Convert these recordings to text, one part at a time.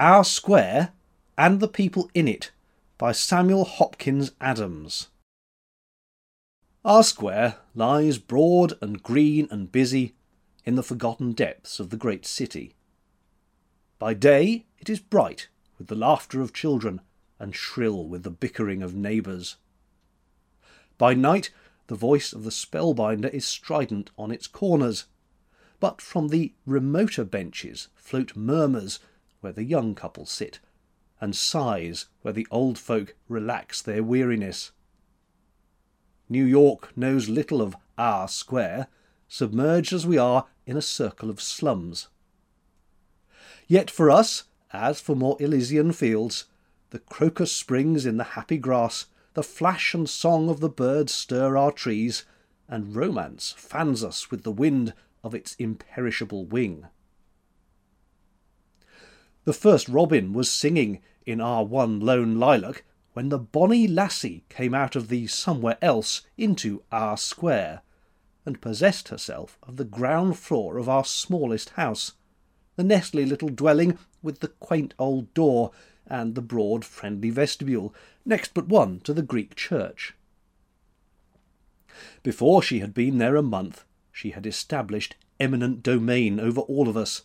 Our Square and the People in It by Samuel Hopkins Adams. Our square lies broad and green and busy in the forgotten depths of the great city. By day it is bright with the laughter of children and shrill with the bickering of neighbours. By night the voice of the spellbinder is strident on its corners, but from the remoter benches float murmurs where the young couple sit, and sighs where the old folk relax their weariness. New York knows little of our square, submerged as we are in a circle of slums. Yet for us, as for more Elysian fields, the crocus springs in the happy grass, the flash and song of the birds stir our trees, and romance fans us with the wind of its imperishable wing. The first robin was singing in our one lone lilac when the bonny lassie came out of the somewhere else into our square, and possessed herself of the ground floor of our smallest house, the nestly little dwelling with the quaint old door and the broad friendly vestibule, next but one to the Greek church. Before she had been there a month, she had established eminent domain over all of us.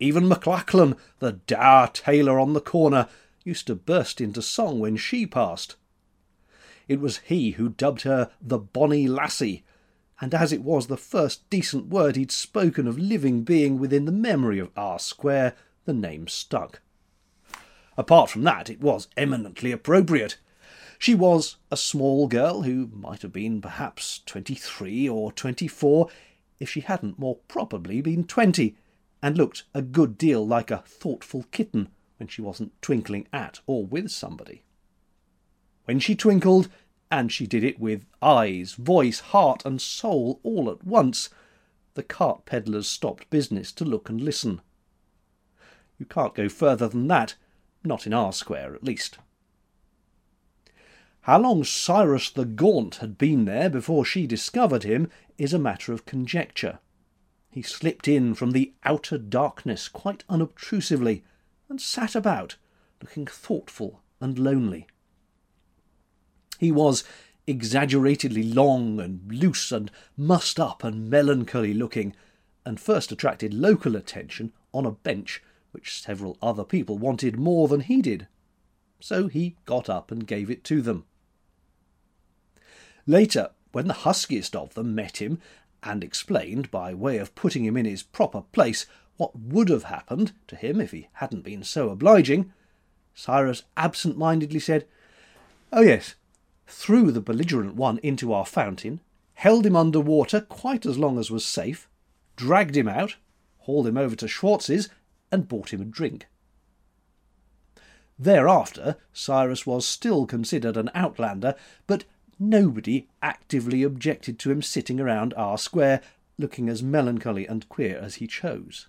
Even McLachlan, the dour tailor on the corner, used to burst into song when she passed. It was he who dubbed her the bonny lassie, and as it was the first decent word he'd spoken of living being within the memory of Our Square, the name stuck. Apart from that, it was eminently appropriate. She was a small girl who might have been perhaps twenty three or twenty four if she hadn't more probably been twenty, and looked a good deal like a thoughtful kitten when she wasn't twinkling at or with somebody. When she twinkled, and she did it with eyes, voice, heart, and soul all at once, the cart peddlers stopped business to look and listen. You can't go further than that, not in our square at least. How long Cyrus the Gaunt had been there before she discovered him is a matter of conjecture. He slipped in from the outer darkness quite unobtrusively, and sat about, looking thoughtful and lonely. He was exaggeratedly long and loose and mussed up and melancholy looking, and first attracted local attention on a bench which several other people wanted more than he did. So he got up and gave it to them. Later, when the huskiest of them met him and explained, by way of putting him in his proper place, what would have happened to him if he hadn't been so obliging, Cyrus absent mindedly said, Oh, yes, threw the belligerent one into our fountain, held him under water quite as long as was safe, dragged him out, hauled him over to Schwartz's, and bought him a drink. Thereafter, Cyrus was still considered an outlander, but nobody actively objected to him sitting around our square, looking as melancholy and queer as he chose.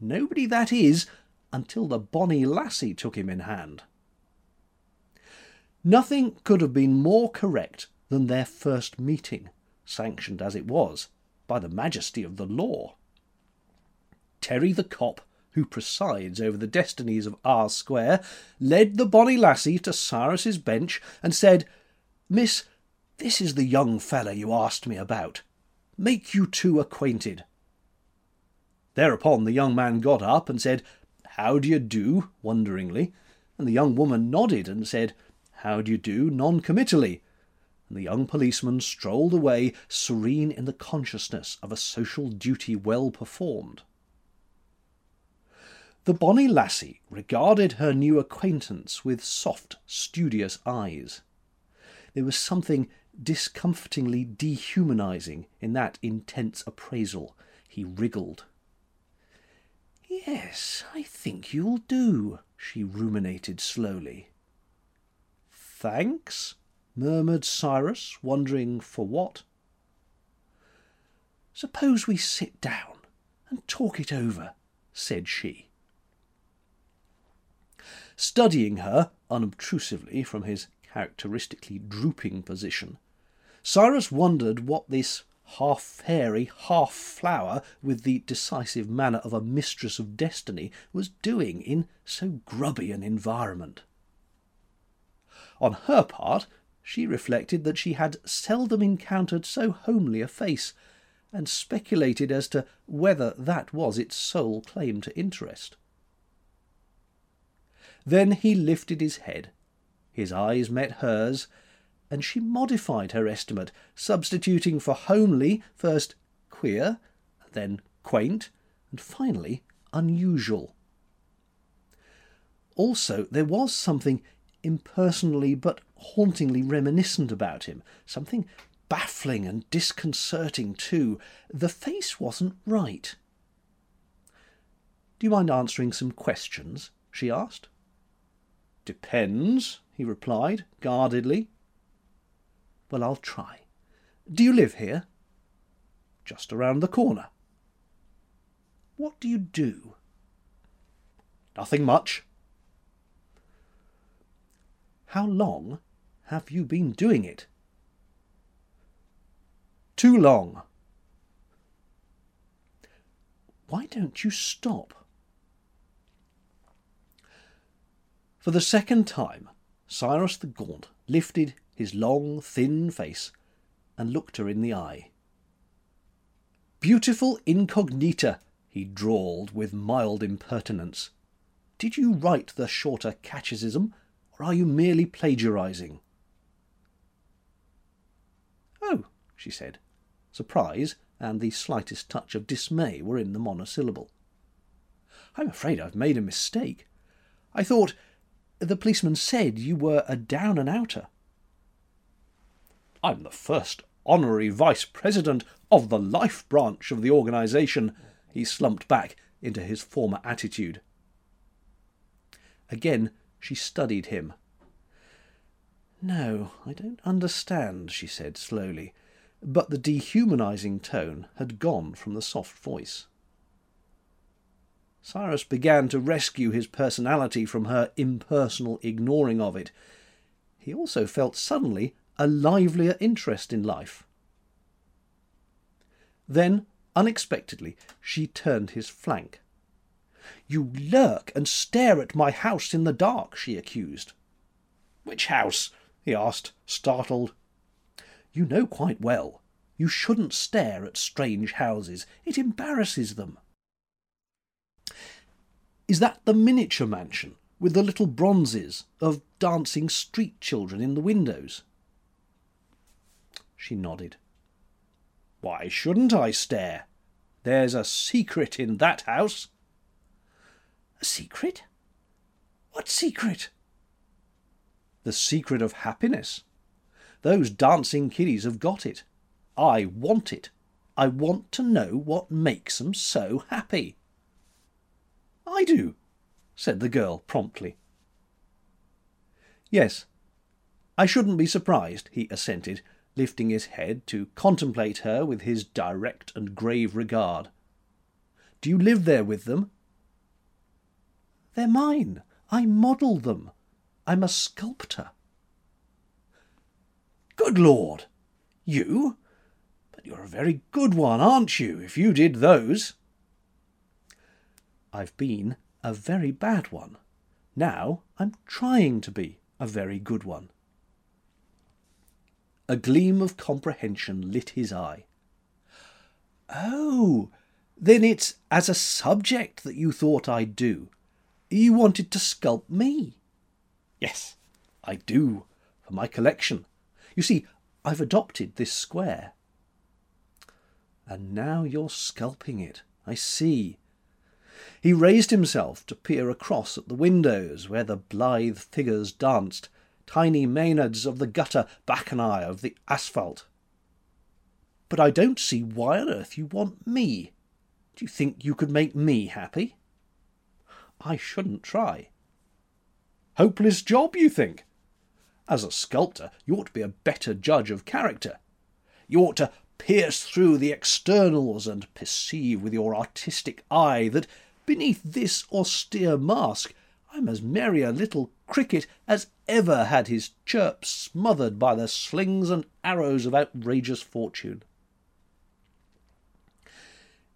Nobody, that is, until the bonny lassie took him in hand. Nothing could have been more correct than their first meeting, sanctioned as it was by the majesty of the law. Terry the cop, who presides over the destinies of Our Square, led the bonny lassie to Cyrus's bench and said, Miss, this is the young feller you asked me about. Make you two acquainted. Thereupon the young man got up and said, How do you do? wonderingly, and the young woman nodded and said, How do you do? non-committally, and the young policeman strolled away, serene in the consciousness of a social duty well performed. The bonny lassie regarded her new acquaintance with soft, studious eyes. There was something discomfortingly dehumanizing in that intense appraisal. He wriggled. Yes, I think you'll do, she ruminated slowly. Thanks, murmured Cyrus, wondering for what. Suppose we sit down and talk it over, said she. Studying her unobtrusively from his characteristically drooping position, Cyrus wondered what this half fairy, half flower, with the decisive manner of a mistress of destiny, was doing in so grubby an environment. On her part, she reflected that she had seldom encountered so homely a face, and speculated as to whether that was its sole claim to interest. Then he lifted his head. His eyes met hers, and she modified her estimate, substituting for homely first queer, then quaint, and finally unusual. Also, there was something impersonally but hauntingly reminiscent about him, something baffling and disconcerting too. The face wasn't right. Do you mind answering some questions? she asked. Depends, he replied, guardedly. Well, I'll try. Do you live here? Just around the corner. What do you do? Nothing much. How long have you been doing it? Too long. Why don't you stop? For the second time, Cyrus the Gaunt lifted his long, thin face and looked her in the eye. Beautiful incognita, he drawled with mild impertinence. Did you write the shorter catechism, or are you merely plagiarizing? Oh, she said. Surprise and the slightest touch of dismay were in the monosyllable. I'm afraid I've made a mistake. I thought the policeman said you were a down and outer. I'm the first honorary vice president of the life branch of the organisation. He slumped back into his former attitude. Again she studied him. No, I don't understand, she said slowly, but the dehumanizing tone had gone from the soft voice. Cyrus began to rescue his personality from her impersonal ignoring of it. He also felt suddenly a livelier interest in life. Then, unexpectedly, she turned his flank. You lurk and stare at my house in the dark, she accused. Which house? he asked, startled. You know quite well. You shouldn't stare at strange houses. It embarrasses them. Is that the miniature mansion with the little bronzes of dancing street children in the windows? She nodded. Why shouldn't I stare? There's a secret in that house. A secret? What secret? The secret of happiness. Those dancing kiddies have got it. I want it. I want to know what makes them so happy. I do, said the girl promptly. Yes, I shouldn't be surprised, he assented, lifting his head to contemplate her with his direct and grave regard. Do you live there with them? They're mine. I model them. I'm a sculptor. Good Lord! You? But you're a very good one, aren't you, if you did those? I've been a very bad one. Now I'm trying to be a very good one. A gleam of comprehension lit his eye. Oh, then it's as a subject that you thought I'd do. You wanted to sculpt me. Yes, I do, for my collection. You see, I've adopted this square. And now you're sculping it. I see. He raised himself to peer across at the windows where the blithe figures danced, tiny Maenads of the gutter, Bacchanal of the asphalt. But I don't see why on earth you want me. Do you think you could make me happy? I shouldn't try. Hopeless job, you think? As a sculptor, you ought to be a better judge of character. You ought to pierce through the externals and perceive with your artistic eye that beneath this austere mask I'm as merry a little cricket as ever had his chirp smothered by the slings and arrows of outrageous fortune.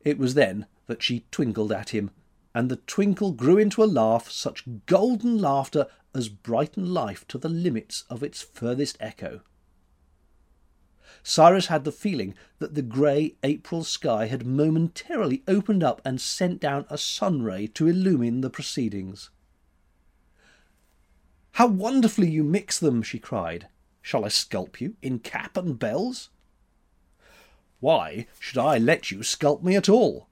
It was then that she twinkled at him, and the twinkle grew into a laugh, such golden laughter as brightened life to the limits of its furthest echo. Cyrus had the feeling that the grey April sky had momentarily opened up and sent down a sun ray to illumine the proceedings. How wonderfully you mix them, she cried. Shall I sculp you in cap and bells? Why should I let you sculp me at all?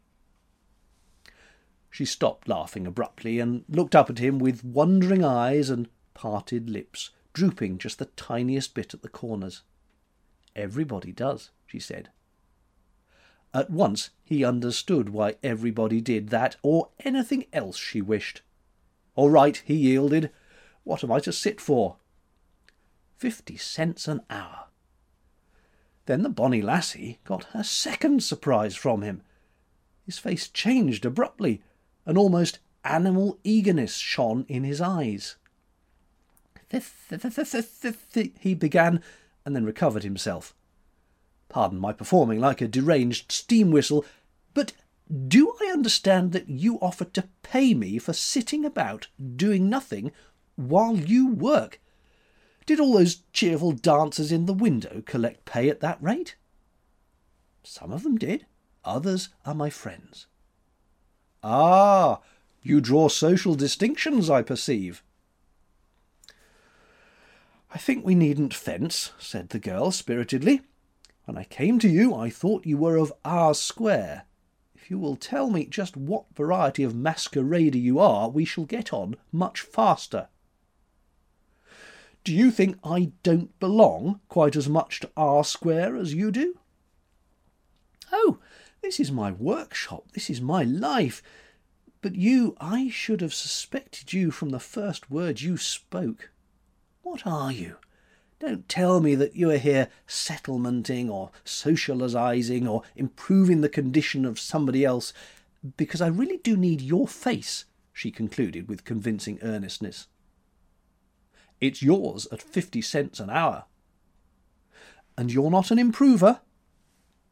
She stopped laughing abruptly and looked up at him with wondering eyes and parted lips, drooping just the tiniest bit at the corners. Everybody does, she said. At once he understood why everybody did that or anything else she wished. All right, he yielded. What am I to sit for? Fifty cents an hour. Then the bonny lassie got her second surprise from him. His face changed abruptly. An almost animal eagerness shone in his eyes. He began, and then recovered himself. Pardon my performing like a deranged steam whistle, but do I understand that you offer to pay me for sitting about doing nothing while you work? Did all those cheerful dancers in the window collect pay at that rate? Some of them did. Others are my friends. Ah, you draw social distinctions, I perceive. I think we needn't fence, said the girl spiritedly. When I came to you, I thought you were of our square. If you will tell me just what variety of masquerader you are, we shall get on much faster. Do you think I don't belong quite as much to our square as you do? Oh, this is my workshop, this is my life. But you, I should have suspected you from the first words you spoke. What are you? Don't tell me that you are here settlementing or socializing or improving the condition of somebody else, because I really do need your face, she concluded with convincing earnestness. It's yours at fifty cents an hour. And you're not an improver?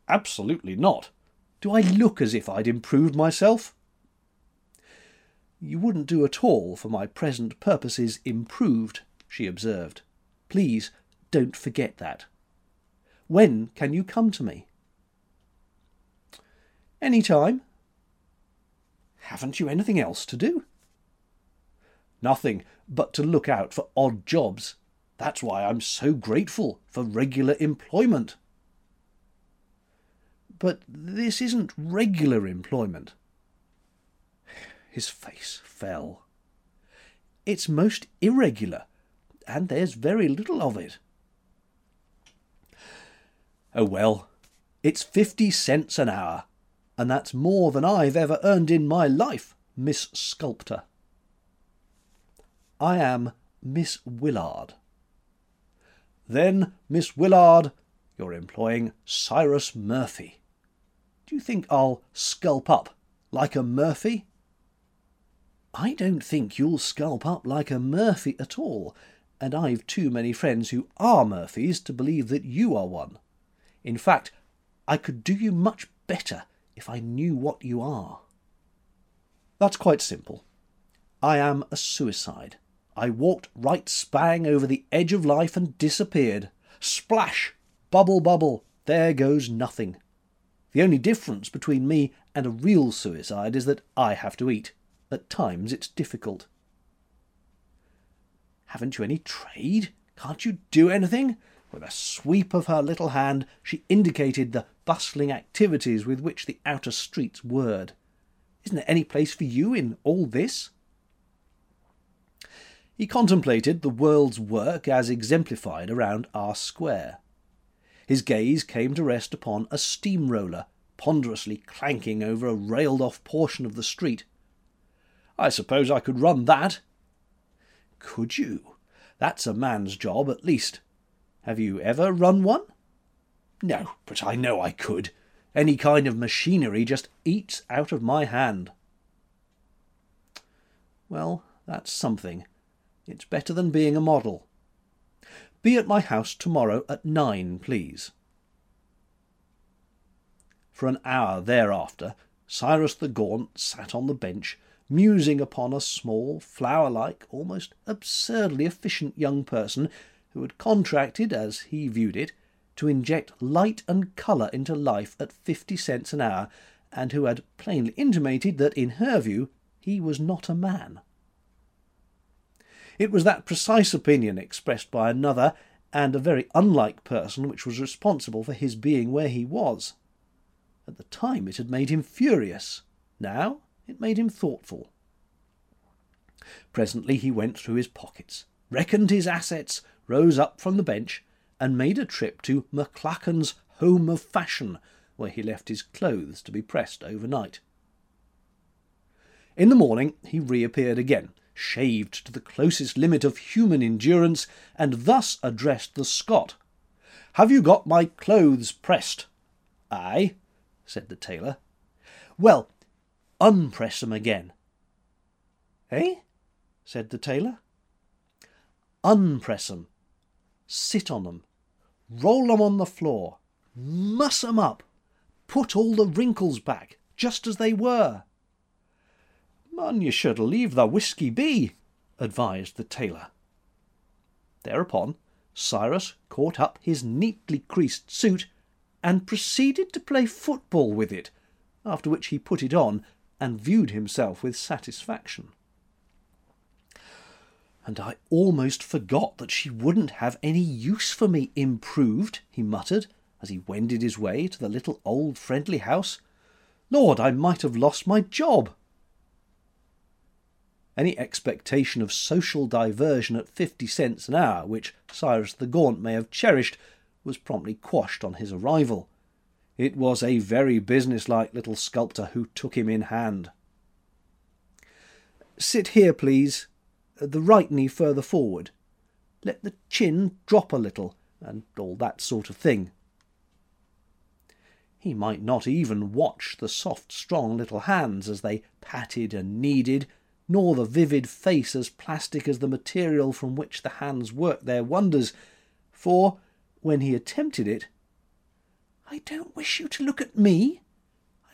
Absolutely not. Do I look as if I'd improved myself? You wouldn't do at all for my present purposes improved, she observed. Please don't forget that. When can you come to me? Any time. Haven't you anything else to do? Nothing but to look out for odd jobs. That's why I'm so grateful for regular employment. But this isn't regular employment. His face fell. It's most irregular, and there's very little of it. Oh well, it's fifty cents an hour, and that's more than I've ever earned in my life, Miss Sculptor. I am Miss Willard. Then, Miss Willard, you're employing Cyrus Murphy. Do you think I'll sculp up like a Murphy? I don't think you'll sculp up like a Murphy at all, and I've too many friends who are Murphys to believe that you are one. In fact, I could do you much better if I knew what you are. That's quite simple. I am a suicide. I walked right spang over the edge of life and disappeared. Splash! Bubble, bubble! There goes nothing. The only difference between me and a real suicide is that I have to eat. At times it's difficult. Haven't you any trade? Can't you do anything? With a sweep of her little hand, she indicated the bustling activities with which the outer streets whirred. Isn't there any place for you in all this? He contemplated the world's work as exemplified around our square. His gaze came to rest upon a steamroller ponderously clanking over a railed off portion of the street. I suppose I could run that. Could you? That's a man's job, at least. Have you ever run one? No, but I know I could. Any kind of machinery just eats out of my hand. Well, that's something. It's better than being a model. Be at my house tomorrow at nine, please. For an hour thereafter, Cyrus the Gaunt sat on the bench, musing upon a small, flower like, almost absurdly efficient young person who had contracted, as he viewed it, to inject light and colour into life at fifty cents an hour, and who had plainly intimated that, in her view, he was not a man. It was that precise opinion expressed by another and a very unlike person which was responsible for his being where he was. At the time it had made him furious. Now it made him thoughtful. Presently he went through his pockets, reckoned his assets, rose up from the bench, and made a trip to McLachlan's Home of Fashion, where he left his clothes to be pressed overnight. In the morning he reappeared again, shaved to the closest limit of human endurance, and thus addressed the Scot. Have you got my clothes pressed? Ay, said the tailor. Well, unpress 'em again. Eh? said the tailor. Unpress Unpress 'em. Sit on 'em. Roll 'em on the floor. Muss Muss 'em up. Put all the wrinkles back, just as they were. Man, you should leave the whisky be, advised the tailor. Thereupon Cyrus caught up his neatly creased suit and proceeded to play football with it, after which he put it on and viewed himself with satisfaction. And I almost forgot that she wouldn't have any use for me improved, he muttered, as he wended his way to the little old friendly house. Lord, I might have lost my job. Any expectation of social diversion at fifty cents an hour, which Cyrus the Gaunt may have cherished, was promptly quashed on his arrival. It was a very businesslike little sculptor who took him in hand. Sit here, please, the right knee further forward. Let the chin drop a little, and all that sort of thing. He might not even watch the soft, strong little hands as they patted and kneaded, nor the vivid face as plastic as the material from which the hands worked their wonders, for, when he attempted it, I don't wish you to look at me.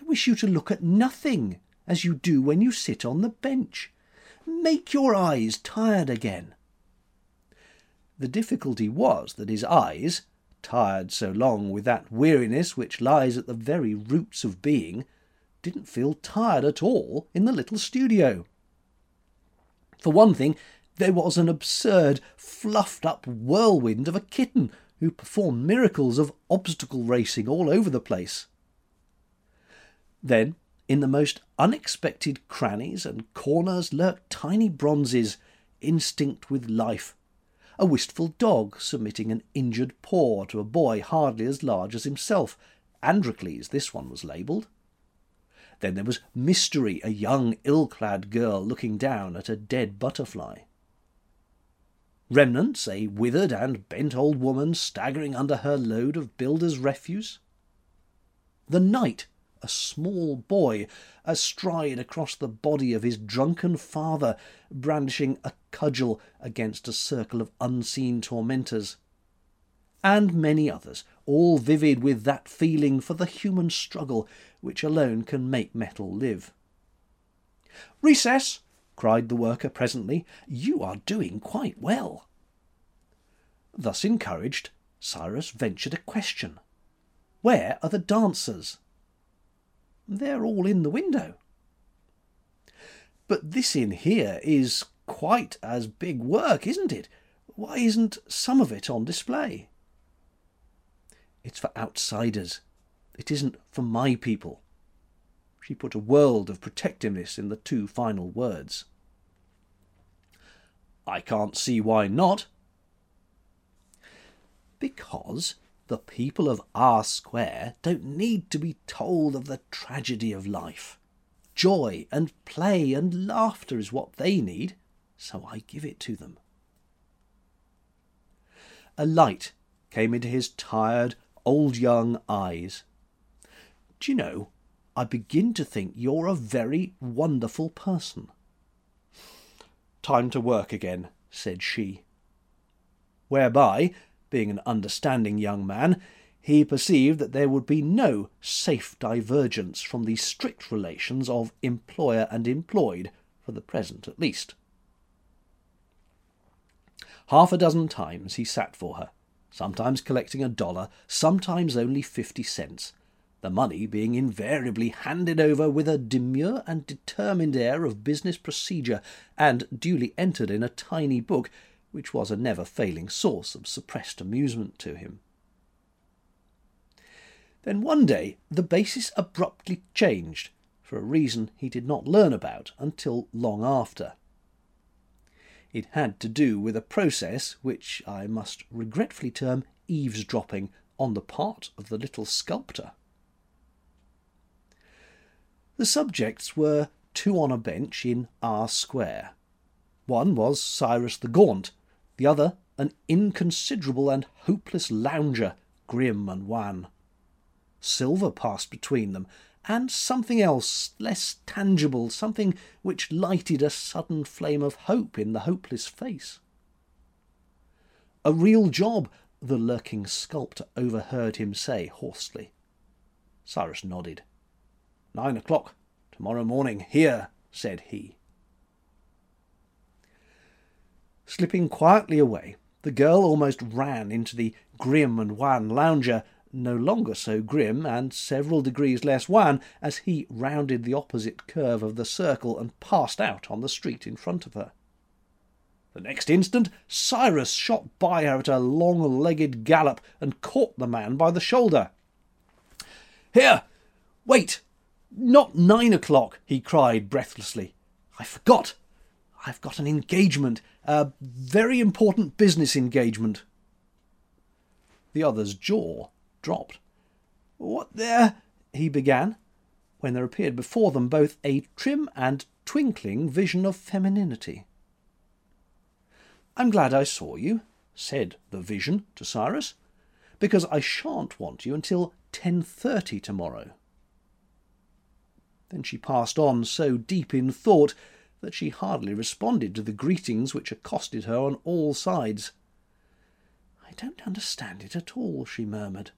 I wish you to look at nothing, as you do when you sit on the bench. Make your eyes tired again. The difficulty was that his eyes, tired so long with that weariness which lies at the very roots of being, didn't feel tired at all in the little studio. For one thing, there was an absurd, fluffed up whirlwind of a kitten who perform miracles of obstacle racing all over the place. Then, in the most unexpected crannies and corners lurked tiny bronzes, instinct with life. A wistful dog submitting an injured paw to a boy hardly as large as himself. Androcles, this one was labelled. Then there was Mystery, a young, ill clad girl looking down at a dead butterfly. Remnants, a withered and bent old woman staggering under her load of builder's refuse. The knight, a small boy, astride across the body of his drunken father, brandishing a cudgel against a circle of unseen tormentors. And many others, all vivid with that feeling for the human struggle which alone can make metal live. Recess! Cried the worker presently. You are doing quite well. Thus encouraged, Cyrus ventured a question. Where are the dancers? They're all in the window. But this in here is quite as big work, isn't it? Why isn't some of it on display? It's for outsiders. It isn't for my people. She put a world of protectiveness in the two final words. I can't see why not. Because the people of Our Square don't need to be told of the tragedy of life. Joy and play and laughter is what they need, so I give it to them. A light came into his tired, old young eyes. Do you know, I begin to think you're a very wonderful person. Time to work again, said she. Whereby, being an understanding young man, he perceived that there would be no safe divergence from the strict relations of employer and employed, for the present at least. Half a dozen times he sat for her, sometimes collecting a dollar, sometimes only fifty cents, the money being invariably handed over with a demure and determined air of business procedure, and duly entered in a tiny book, which was a never failing source of suppressed amusement to him. Then one day the basis abruptly changed, for a reason he did not learn about until long after. It had to do with a process which I must regretfully term eavesdropping on the part of the little sculptor. The subjects were two on a bench in Our Square. One was Cyrus the Gaunt, the other an inconsiderable and hopeless lounger, grim and wan. Silver passed between them, and something else, less tangible, something which lighted a sudden flame of hope in the hopeless face. A real job, the lurking sculptor overheard him say hoarsely. Cyrus nodded. Nine o'clock, tomorrow morning, here, said he. Slipping quietly away, the girl almost ran into the grim and wan lounger no longer so grim and several degrees less wan as he rounded the opposite curve of the circle and passed out on the street in front of her. The next instant, Cyrus shot by her at a long legged gallop and caught the man by the shoulder. Here! Wait! Not nine o'clock! he cried breathlessly. I forgot! I've got an engagement, a very important business engagement. The other's jaw dropped. What there? he began, when there appeared before them both a trim and twinkling vision of femininity. I'm glad I saw you, said the vision to Cyrus, because I shan't want you until ten thirty tomorrow. Then she passed on so deep in thought that she hardly responded to the greetings which accosted her on all sides. I don't understand it at all, she murmured.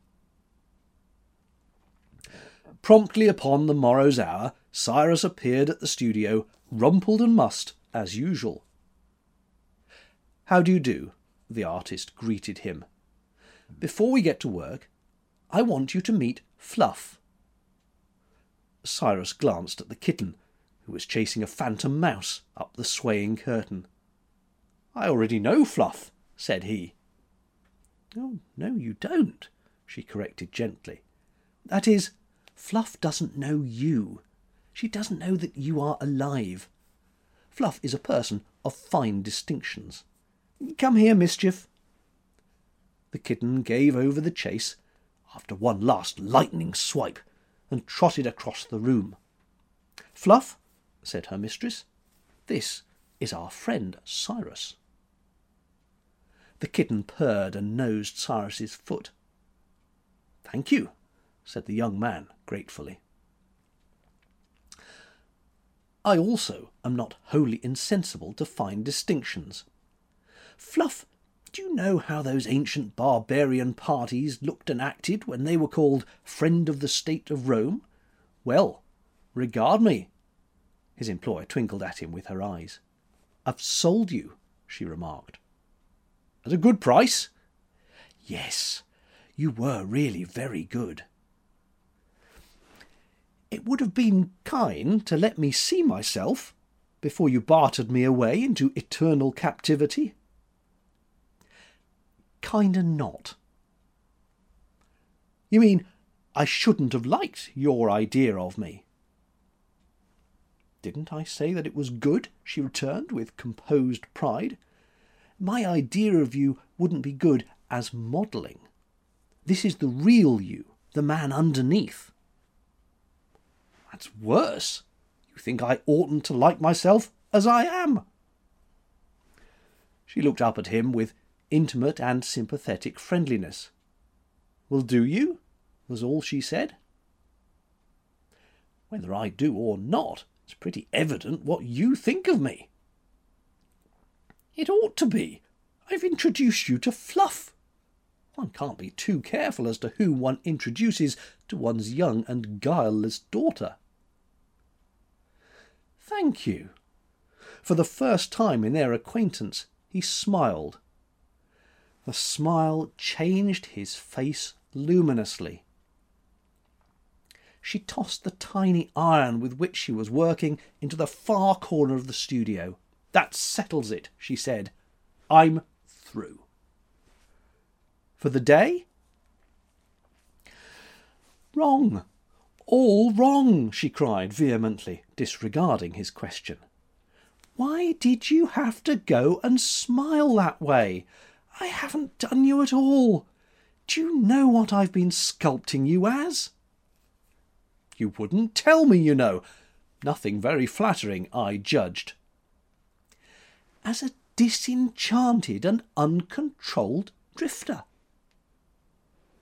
Promptly upon the morrow's hour, Cyrus appeared at the studio, rumpled and mussed, as usual. How do you do? the artist greeted him. Before we get to work, I want you to meet Fluff. Cyrus glanced at the kitten, who was chasing a phantom mouse up the swaying curtain. I already know Fluff, said he. Oh, no, you don't, she corrected gently. That is, Fluff doesn't know you. She doesn't know that you are alive. Fluff is a person of fine distinctions. Come here, Mischief. The kitten gave over the chase after one last lightning swipe and trotted across the room. Fluff, said her mistress, this is our friend Cyrus. The kitten purred and nosed Cyrus's foot. Thank you, said the young man gratefully. I also am not wholly insensible to fine distinctions. Fluff, do you know how those ancient barbarian parties looked and acted when they were called Friend of the State of Rome? Well, regard me. His employer twinkled at him with her eyes. I've sold you, she remarked. At a good price? Yes, you were really very good. It would have been kind to let me see myself before you bartered me away into eternal captivity. Kinda not. You mean I shouldn't have liked your idea of me? Didn't I say that it was good? she returned with composed pride. My idea of you wouldn't be good as modelling. This is the real you, the man underneath. That's worse. You think I oughtn't to like myself as I am. She looked up at him with intimate and sympathetic friendliness. Well, do you? was all she said. Whether I do or not, it's pretty evident what you think of me. It ought to be. I've introduced you to Fluff. One can't be too careful as to whom one introduces to one's young and guileless daughter. Thank you. For the first time in their acquaintance, he smiled. The smile changed his face luminously. She tossed the tiny iron with which she was working into the far corner of the studio. That settles it, she said. I'm through. For the day? Wrong. All wrong, she cried vehemently, disregarding his question. Why did you have to go and smile that way? I haven't done you at all. Do you know what I've been sculpting you as? You wouldn't tell me, you know. Nothing very flattering, I judged. As a disenchanted and uncontrolled drifter.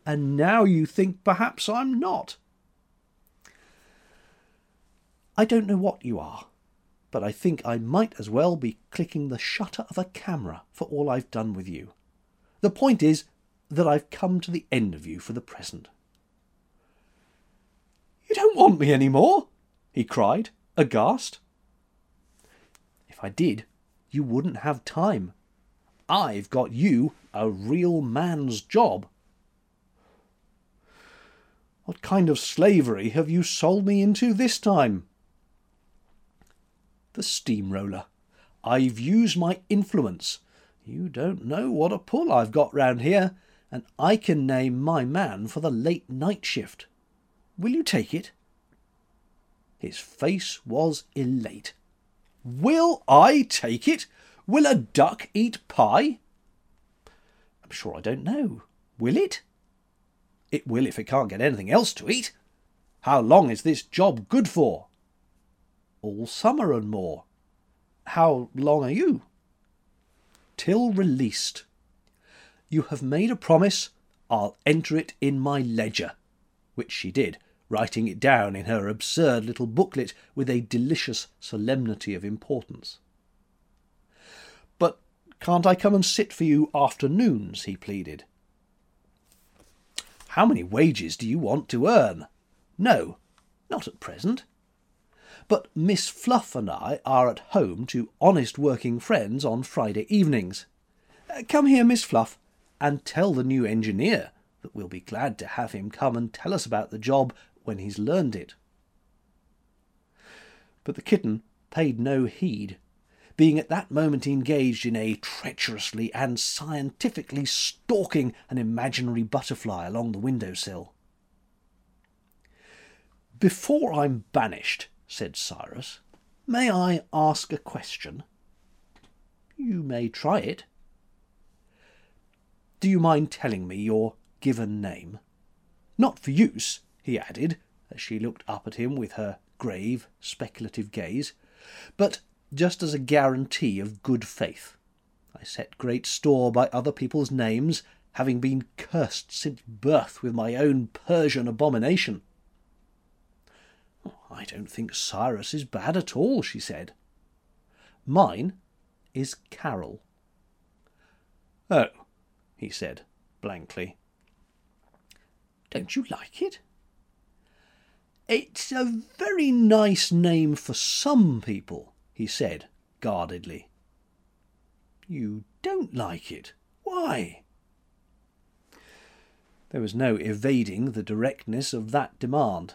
And now you think perhaps I'm not. I don't know what you are, but I think I might as well be clicking the shutter of a camera for all I've done with you. The point is that I've come to the end of you for the present. You don't want me any more? he cried, aghast. If I did, you wouldn't have time. I've got you a real man's job. What kind of slavery have you sold me into this time? The steamroller. I've used my influence. You don't know what a pull I've got round here, and I can name my man for the late night shift. Will you take it? His face was elate. Will I take it? Will a duck eat pie? I'm sure I don't know. Will it? It will if it can't get anything else to eat. How long is this job good for? All summer and more. How long are you? Till released. You have made a promise. I'll enter it in my ledger. Which she did, writing it down in her absurd little booklet with a delicious solemnity of importance. But can't I come and sit for you afternoons? he pleaded. How many wages do you want to earn? No, not at present. But Miss Fluff and I are at home to honest working friends on Friday evenings. Uh, come here, Miss Fluff, and tell the new engineer that we'll be glad to have him come and tell us about the job when he's learned it. But the kitten paid no heed being at that moment engaged in a treacherously and scientifically stalking an imaginary butterfly along the window sill. Before I'm banished, said Cyrus, may I ask a question? You may try it. Do you mind telling me your given name? Not for use, he added, as she looked up at him with her grave, speculative gaze, but just as a guarantee of good faith. I set great store by other people's names, having been cursed since birth with my own Persian abomination. I don't think Cyrus is bad at all, she said. Mine is Carol. Oh, he said blankly. Don't you like it? It's a very nice name for some people, he said guardedly. You don't like it. Why? There was no evading the directness of that demand.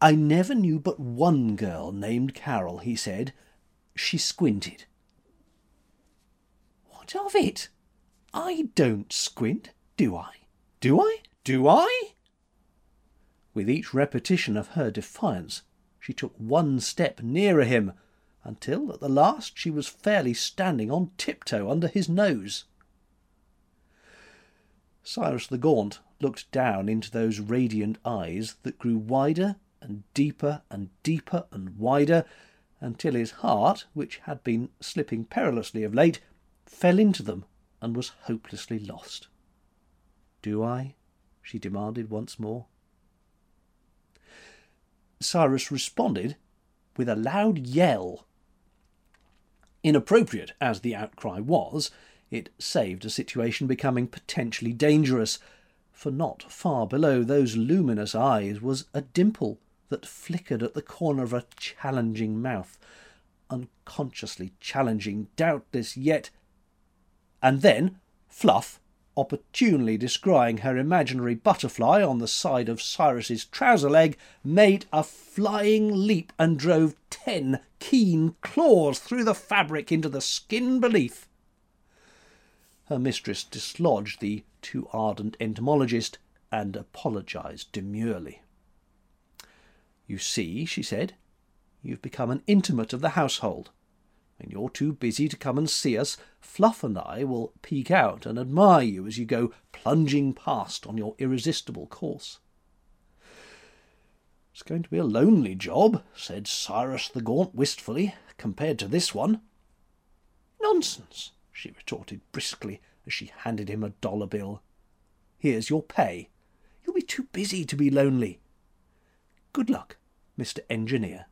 I never knew but one girl named Carol, he said. She squinted. What of it? I don't squint, do I? Do I? Do I? With each repetition of her defiance, she took one step nearer him, until at the last she was fairly standing on tiptoe under his nose. Cyrus the Gaunt looked down into those radiant eyes that grew wider and deeper and deeper and wider until his heart, which had been slipping perilously of late, fell into them and was hopelessly lost. Do I? she demanded once more. Cyrus responded with a loud yell. Inappropriate as the outcry was, It saved a situation becoming potentially dangerous, for not far below those luminous eyes was a dimple that flickered at the corner of a challenging mouth, unconsciously challenging, doubtless, yet. And then Fluff, opportunely descrying her imaginary butterfly on the side of Cyrus's trouser leg, made a flying leap and drove ten keen claws through the fabric into the skin beneath. Her mistress dislodged the too ardent entomologist and apologized demurely. You see, she said, you've become an intimate of the household. When you're too busy to come and see us, Fluff and I will peek out and admire you as you go plunging past on your irresistible course. It's going to be a lonely job, said Cyrus the Gaunt wistfully, compared to this one. Nonsense, she retorted briskly as she handed him a dollar bill. Here's your pay. You'll be too busy to be lonely. Good luck, Mr. Engineer.